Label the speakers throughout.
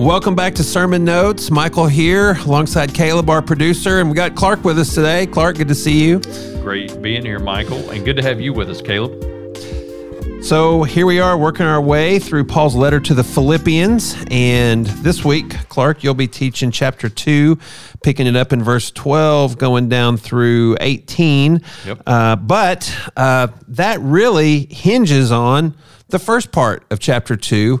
Speaker 1: Welcome back to Sermon Notes. Michael here alongside Caleb, our producer, and we got Clark with us today. Clark, good to see you.
Speaker 2: Great being here, Michael, and good to have you with us, Caleb.
Speaker 1: So here we are working our way through Paul's letter to the Philippians. And this week, Clark, you'll be teaching chapter 2, picking it up in verse 12, going down through 18.
Speaker 2: Yep.
Speaker 1: Uh, but uh, that really hinges on the first part of chapter 2,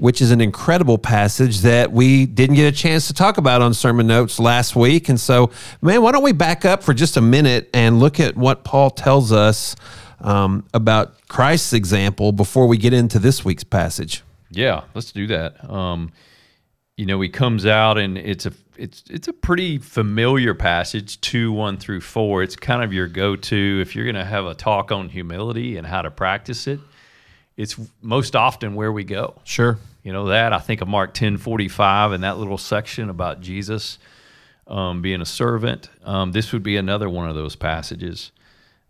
Speaker 1: which is an incredible passage that we didn't get a chance to talk about on sermon notes last week. And so, man, why don't we back up for just a minute and look at what Paul tells us um, about Christ's example before we get into this week's passage?
Speaker 2: Yeah, let's do that. Um, you know, he comes out and it's a it's it's a pretty familiar passage, two one through four. It's kind of your go to if you're going to have a talk on humility and how to practice it. It's most often where we go.
Speaker 1: Sure.
Speaker 2: You know that I think of Mark ten forty five and that little section about Jesus um, being a servant. Um, this would be another one of those passages.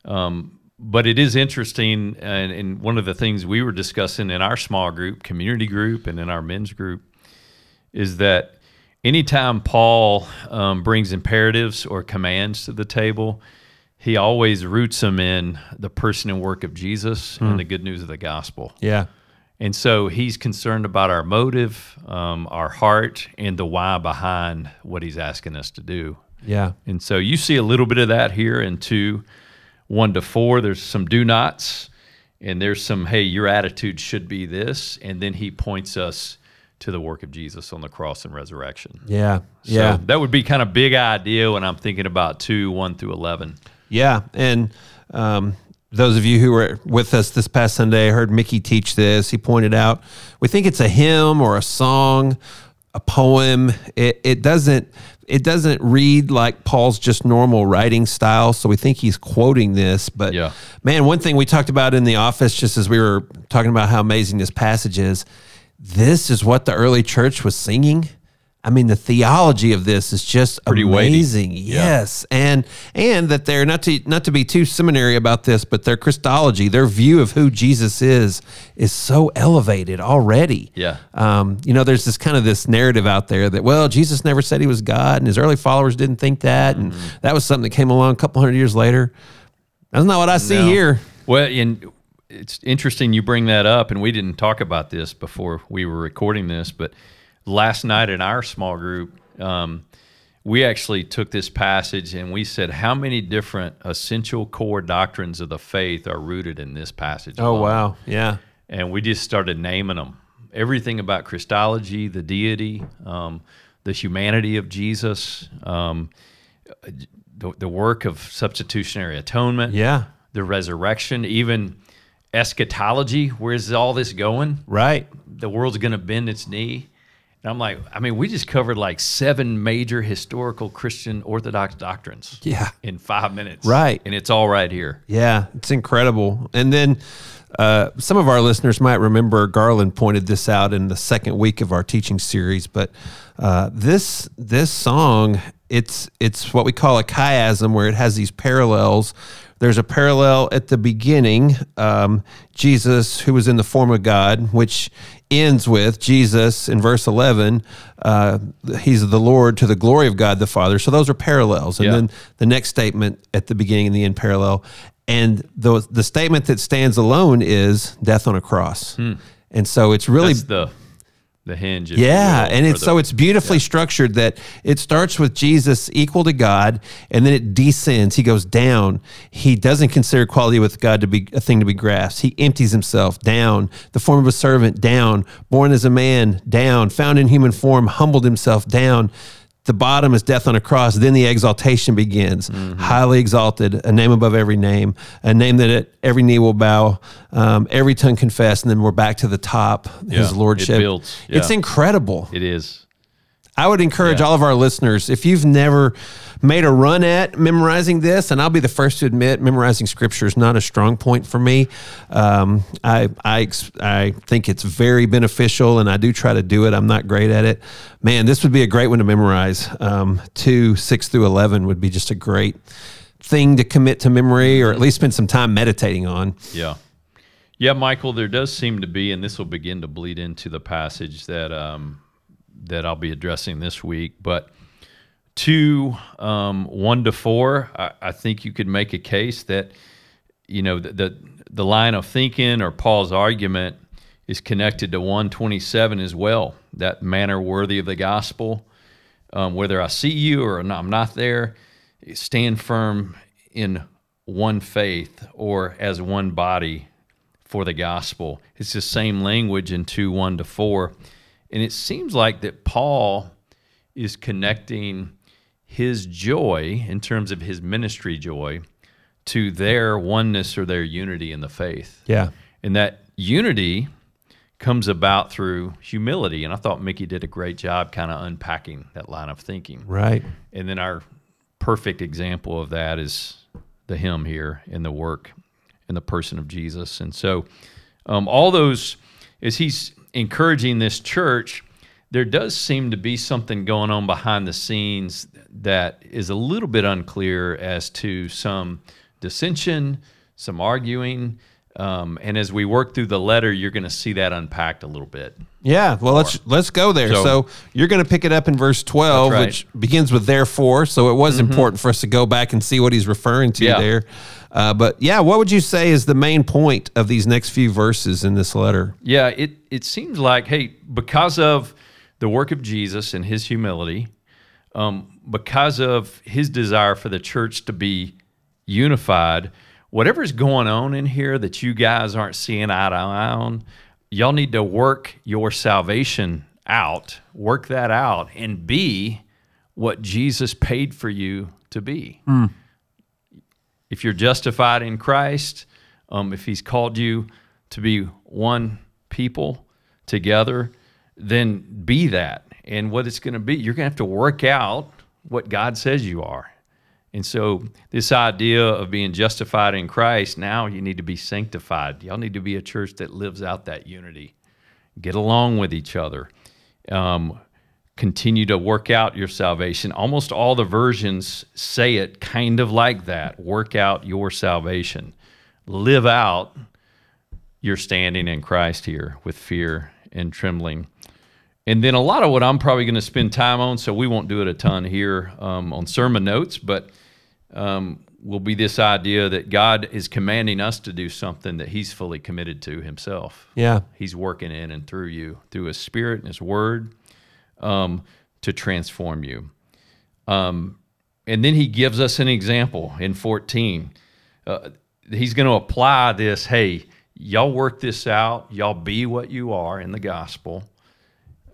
Speaker 2: Um, but it is interesting, and, and one of the things we were discussing in our small group, community group, and in our men's group, is that anytime Paul um, brings imperatives or commands to the table, he always roots them in the person and work of Jesus and the good news of the gospel.
Speaker 1: Yeah.
Speaker 2: And so he's concerned about our motive, um, our heart, and the why behind what he's asking us to do.
Speaker 1: Yeah.
Speaker 2: And so you see a little bit of that here in two, one to four. There's some do nots, and there's some, hey, your attitude should be this. And then he points us to the work of Jesus on the cross and resurrection.
Speaker 1: Yeah.
Speaker 2: So
Speaker 1: Yeah.
Speaker 2: that would be kind of big idea when I'm thinking about two, one through 11.
Speaker 1: Yeah, and um, those of you who were with us this past Sunday heard Mickey teach this. He pointed out we think it's a hymn or a song, a poem. It, it doesn't it doesn't read like Paul's just normal writing style. So we think he's quoting this. But
Speaker 2: Yeah.
Speaker 1: man, one thing we talked about in the office just as we were talking about how amazing this passage is. This is what the early church was singing. I mean, the theology of this is just
Speaker 2: Pretty weighty.
Speaker 1: amazing. Yes, and and that they're not to not to be too seminary about this, but their Christology, their view of who Jesus is, is so elevated already.
Speaker 2: Yeah.
Speaker 1: Um, you know, there's this kind of this narrative out there that well, Jesus never said he was God, and his early followers didn't think that, and
Speaker 2: Mm-hmm.
Speaker 1: that was something that came along a couple hundred years later. That's not what I see
Speaker 2: No.
Speaker 1: here.
Speaker 2: Well, and it's interesting you bring that up, and we didn't talk about this before we were recording this, but last night in our small group, um, we actually took this passage and we said, how many different essential core doctrines of the faith are rooted in this passage?
Speaker 1: Oh
Speaker 2: alone?
Speaker 1: wow, yeah,
Speaker 2: and we just started naming them. Everything about Christology, the deity, um, the humanity of Jesus, um, the, the work of substitutionary atonement,
Speaker 1: yeah,
Speaker 2: the resurrection, even eschatology. Where's all this going?
Speaker 1: right.
Speaker 2: The world's going to bend its knee. And I'm like, I mean, we just covered like seven major historical Christian Orthodox doctrines
Speaker 1: Yeah.
Speaker 2: in five minutes.
Speaker 1: Right.
Speaker 2: And it's all right here.
Speaker 1: Yeah, it's incredible. And then uh, some of our listeners might remember Garland pointed this out in the second week of our teaching series. But uh, this this song, it's it's what we call a chiasm, where it has these parallels. There's a parallel at the beginning, um, Jesus, who was in the form of God, which ends with Jesus in verse 11. Uh, he's the Lord to the glory of God the Father. So those are parallels. And
Speaker 2: Yeah.
Speaker 1: then the next statement at the beginning and the end parallel. And the the statement that stands alone is death on a cross. And so it's really
Speaker 2: That's the the hinge.
Speaker 1: yeah,
Speaker 2: will,
Speaker 1: and it's
Speaker 2: the-
Speaker 1: so it's beautifully structured that it starts with Jesus equal to God, and then it descends. He goes down. He doesn't consider equality with God to be a thing to be grasped. He empties himself down, the form of a servant down, born as a man down, found in human form, humbled himself down. The bottom is death on a cross. Then the exaltation begins.
Speaker 2: Mm-hmm.
Speaker 1: Highly exalted, a name above every name, a name that it, every knee will bow, um, every tongue confess, and then we're back to the top. His
Speaker 2: Yeah, it
Speaker 1: lordship.
Speaker 2: builds.
Speaker 1: It's incredible.
Speaker 2: It is.
Speaker 1: I would encourage
Speaker 2: Yeah.
Speaker 1: all of our listeners if you've never made a run at memorizing this, and I'll be the first to admit memorizing scripture is not a strong point for me. Um, I, I I think it's very beneficial, and I do try to do it. I'm not great at it. Man, this would be a great one to memorize. Um, two six through eleven would be just a great thing to commit to memory, or at least spend some time meditating on.
Speaker 2: Yeah. Yeah, Michael, there does seem to be, and this will begin to bleed into the passage that um, that I'll be addressing this week. But two, um, one to four, I, I, think you could make a case that you know the, the the line of thinking or Paul's argument is connected to 127 as well. That manner worthy of the gospel. Um, whether I see you or I'm not there, stand firm in one faith or as one body for the gospel. It's the same language in 2 1 to 4. And it seems like that Paul is connecting his joy in terms of his ministry joy to their oneness or their unity in the faith.
Speaker 1: Yeah.
Speaker 2: And that unity comes about through humility. And I thought Mickey did a great job kind of unpacking that line of thinking.
Speaker 1: Right.
Speaker 2: And then our perfect example of that is the hymn here in the work in the person of Jesus. And so, um, all those, as he's encouraging this church, there does seem to be something going on behind the scenes that is a little bit unclear as to some dissension, some arguing. Um, and as we work through the letter, you're going to see that unpacked a little bit.
Speaker 1: Yeah, well, more. let's let's go there. So, so you're going to pick it up in verse 12, right. which begins with therefore. So it was mm-hmm. important for us to go back and see what he's referring to yeah. there. Uh, but yeah, what would you say is the main point of these next few verses in this letter?
Speaker 2: Yeah, it it seems like hey, because of the work of Jesus and his humility, um, because of his desire for the church to be unified whatever's going on in here that you guys aren't seeing eye to eye on, y'all need to work your salvation out, work that out, and be what Jesus paid for you to be. Mm. If you're justified in Christ, um, if He's called you to be one people together, then be that. And what it's going to be, you're going to have to work out what God says you are. And so, this idea of being justified in Christ, now you need to be sanctified. Y'all need to be a church that lives out that unity. Get along with each other. Um, continue to work out your salvation. Almost all the versions say it kind of like that work out your salvation. Live out your standing in Christ here with fear and trembling. And then a lot of what I'm probably going to spend time on, so we won't do it a ton here um, on sermon notes, but um, will be this idea that God is commanding us to do something that He's fully committed to Himself.
Speaker 1: Yeah.
Speaker 2: He's working in and through you, through His Spirit and His Word, um, to transform you. Um, and then He gives us an example in 14. Uh, he's going to apply this hey, y'all work this out, y'all be what you are in the gospel.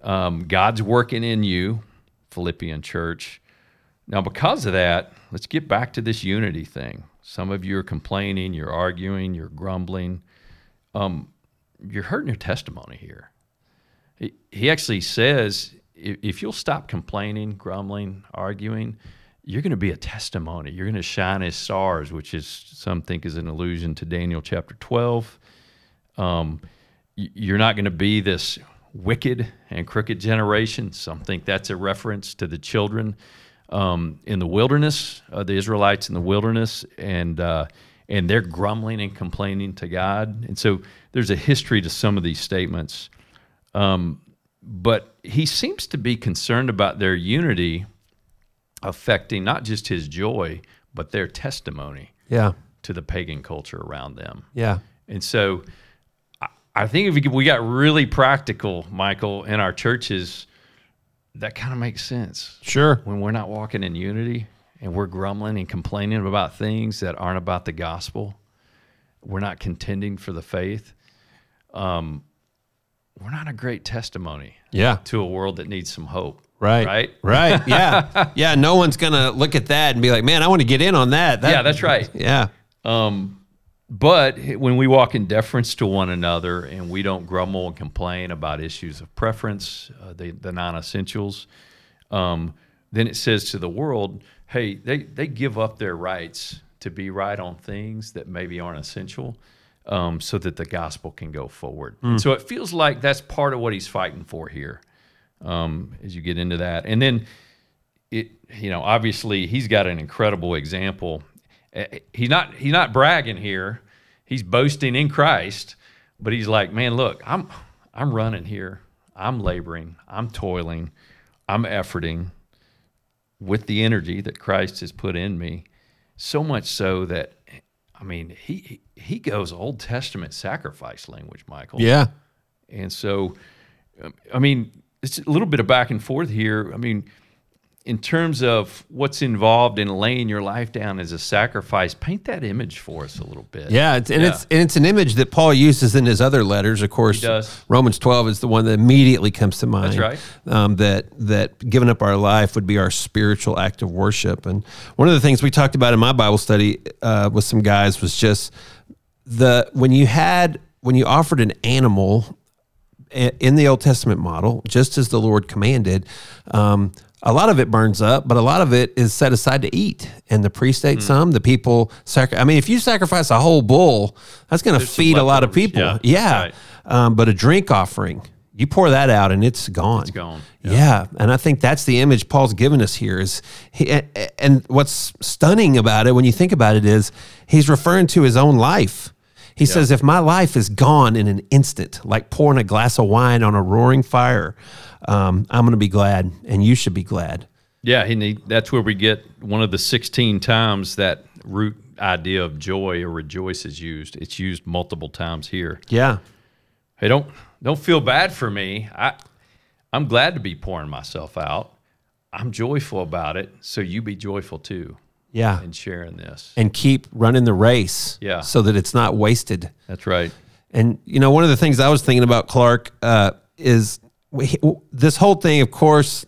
Speaker 2: Um, God's working in you, Philippian church. Now, because of that, let's get back to this unity thing. Some of you are complaining, you're arguing, you're grumbling. Um, you're hurting your testimony here. He, he actually says if, if you'll stop complaining, grumbling, arguing, you're going to be a testimony. You're going to shine as stars, which is some think is an allusion to Daniel chapter 12. Um, you're not going to be this wicked and crooked generation. Some think that's a reference to the children um, in the wilderness, uh, the Israelites in the wilderness, and uh, and they're grumbling and complaining to God. And so there's a history to some of these statements. Um, but he seems to be concerned about their unity affecting not just his joy, but their testimony
Speaker 1: yeah.
Speaker 2: to the pagan culture around them.
Speaker 1: Yeah.
Speaker 2: And so I, I think if we, we got really practical, Michael, in our churches, that kind of makes sense.
Speaker 1: Sure.
Speaker 2: When we're not walking in unity and we're grumbling and complaining about things that aren't about the gospel, we're not contending for the faith. Um, we're not a great testimony.
Speaker 1: Yeah.
Speaker 2: To a world that needs some hope.
Speaker 1: Right.
Speaker 2: Right.
Speaker 1: Right. Yeah. yeah. No one's gonna look at that and be like, "Man, I want to get in on that." that
Speaker 2: yeah, that's right.
Speaker 1: Yeah.
Speaker 2: Um, but when we walk in deference to one another and we don't grumble and complain about issues of preference, uh, the, the non essentials, um, then it says to the world, hey, they, they give up their rights to be right on things that maybe aren't essential um, so that the gospel can go forward. Mm. So it feels like that's part of what he's fighting for here um, as you get into that. And then, it, you know, obviously he's got an incredible example Eh, he's not he's not bragging here. He's boasting in Christ, but he's like, man, look, I'm I'm running here. I'm laboring, I'm toiling, I'm efforting with the energy that Christ has put in me. So much so that, I mean, he he goes Old Testament sacrifice language, Michael.
Speaker 1: Yeah.
Speaker 2: And so, um, I mean, it's a little bit of back and forth here. I mean, in terms of what's involved in laying your life down as a sacrifice, paint that image for us a little bit.
Speaker 1: Yeah, it's, and it's and it's an image that Paul uses in his other letters. Of course. Romans twelve is the one that immediately comes to mind.
Speaker 2: That's right.
Speaker 1: Um, that that giving up our life would be our spiritual act of worship. And one of the things we talked about in my Bible study uh, with some guys was just the when you had when you offered an animal in the Old Testament model, just as the Lord commanded. Um, a lot of it burns up, but a lot of it is set aside to eat. And the priest ate some. The people sacri- I mean, if you sacrifice a whole bull, that's going to feed a lot of people.
Speaker 2: Yeah,
Speaker 1: Yeah.
Speaker 2: right.
Speaker 1: Um, but a drink offering, you pour that out and it's gone.
Speaker 2: It's gone.
Speaker 1: Yeah. and I think that's the image Paul's given us here. Is he, and what's stunning about it when you think about it is he's referring to his own life. He says, "If my life is gone in an instant, like pouring a glass of wine on a roaring fire, um, I'm going to be glad, and you should be glad."
Speaker 2: Yeah, and he, that's where we get one of the 16 times that root idea of joy or rejoice is used. It's used multiple times here.
Speaker 1: Yeah,
Speaker 2: Hey, don't don't feel bad for me. I I'm glad to be pouring myself out. I'm joyful about it, so you be joyful too
Speaker 1: yeah,
Speaker 2: in sharing this.
Speaker 1: and keep running the race,
Speaker 2: Yeah.
Speaker 1: so that it's not wasted.
Speaker 2: That's right.
Speaker 1: And you know, one of the things I was thinking about Clark uh, is we, this whole thing. Of course,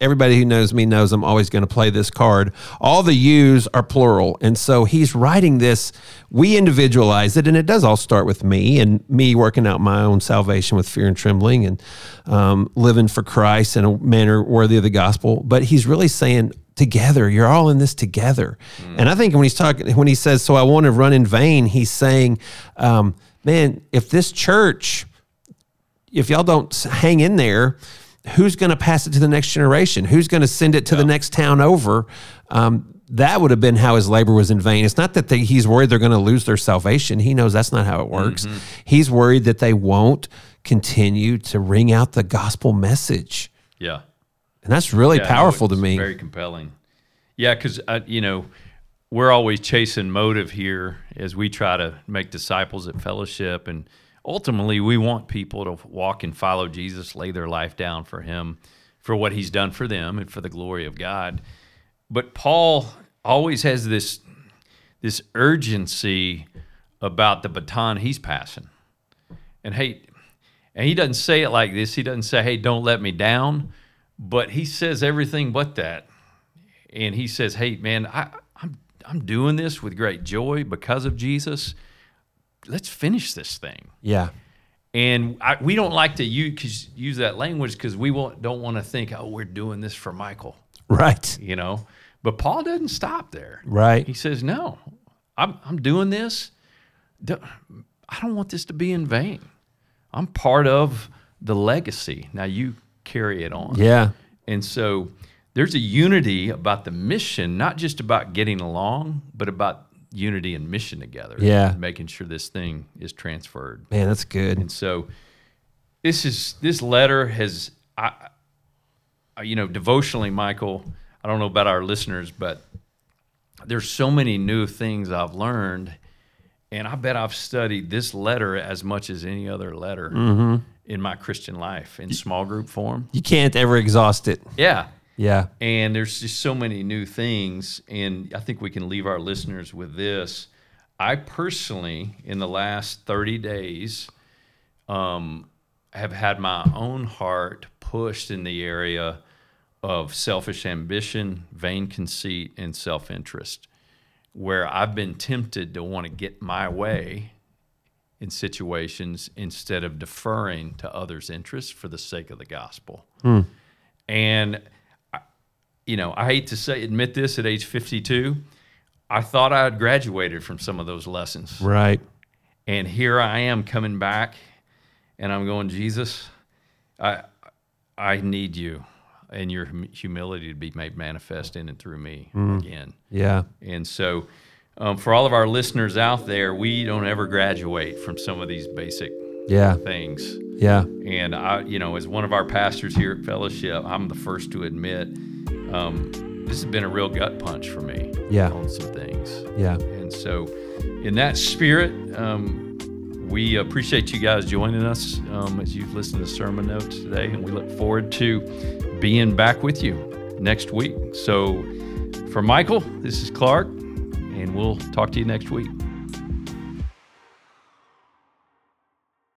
Speaker 1: everybody who knows me knows I'm always going to play this card. All the "yous" are plural, and so he's writing this. We individualize it, and it does all start with me and me working out my own salvation with fear and trembling, and um, living for Christ in a manner worthy of the gospel. But he's really saying. Together, you're all in this together, and I think when he's talking, when he says, "So I want to run in vain," he's saying, um, "Man, if this church if y'all don't hang in there, who's going to pass it to the next generation? Who's going to send it to the next town over? Um, that would have been how his labor was in vain. It's not that they, he's worried they're going to lose their salvation. He knows that's not how it works. He's worried that they won't continue to ring out the gospel message.
Speaker 2: Yeah.
Speaker 1: And that's really
Speaker 2: Yeah, no,
Speaker 1: powerful to me.
Speaker 2: Very compelling. Yeah, because uh, you know we're always chasing motive here as we try to make disciples at fellowship, and ultimately we want people to walk and follow Jesus, lay their life down for Him, for what He's done for them, and for the glory of God. But Paul always has this this urgency about the baton he's passing, and hey, and he doesn't say it like this. He doesn't say, "Hey, don't let me down." But he says everything but that. And he says hey man I, I'm, I'm doing this with great joy because of jesus. Let's finish this thing.
Speaker 1: Yeah.
Speaker 2: and I, we don't like to use, use that language because we won't, don't want to think oh we're doing this for michael.
Speaker 1: Right.
Speaker 2: you know? But paul doesn't stop there.
Speaker 1: Right.
Speaker 2: he says no. I'm, I'm doing this. I don't want this to be in vain. I'm part of the legacy. Now you carry it on
Speaker 1: Yeah.
Speaker 2: and so there's a unity about the mission, not just about getting along, but about unity and mission together.
Speaker 1: Yeah.
Speaker 2: making sure this thing is transferred.
Speaker 1: Man, that's good.
Speaker 2: And so this is this letter has I, I you know devotionally Michael, I don't know about our listeners, but there's so many new things I've learned and I bet I've studied this letter as much as any other letter
Speaker 1: Mm-hmm.
Speaker 2: In my Christian life in small group form.
Speaker 1: You can't ever exhaust it.
Speaker 2: Yeah.
Speaker 1: Yeah.
Speaker 2: And there's just so many new things. And I think we can leave our listeners with this. I personally, in the last 30 days, um, have had my own heart pushed in the area of selfish ambition, vain conceit, and self interest, where I've been tempted to want to get my way in situations instead of deferring to others' interests for the sake of the gospel. Hmm. And you know, I hate to say admit this at age 52, I thought I had graduated from some of those lessons.
Speaker 1: Right.
Speaker 2: And here I am coming back and I'm going, Jesus, I I need you and your humility to be made manifest in and through me hmm. again.
Speaker 1: Yeah.
Speaker 2: And so um, for all of our listeners out there, we don't ever graduate from some of these basic
Speaker 1: Yeah.
Speaker 2: things.
Speaker 1: Yeah.
Speaker 2: And I, you know, as one of our pastors here at Fellowship, I'm the first to admit um, this has been a real gut punch for me
Speaker 1: Yeah.
Speaker 2: on some things.
Speaker 1: Yeah.
Speaker 2: And so, in that spirit, um, we appreciate you guys joining us um, as you've listened to sermon notes today, and we look forward to being back with you next week. So, for Michael, this is Clark, and we'll talk to you next week.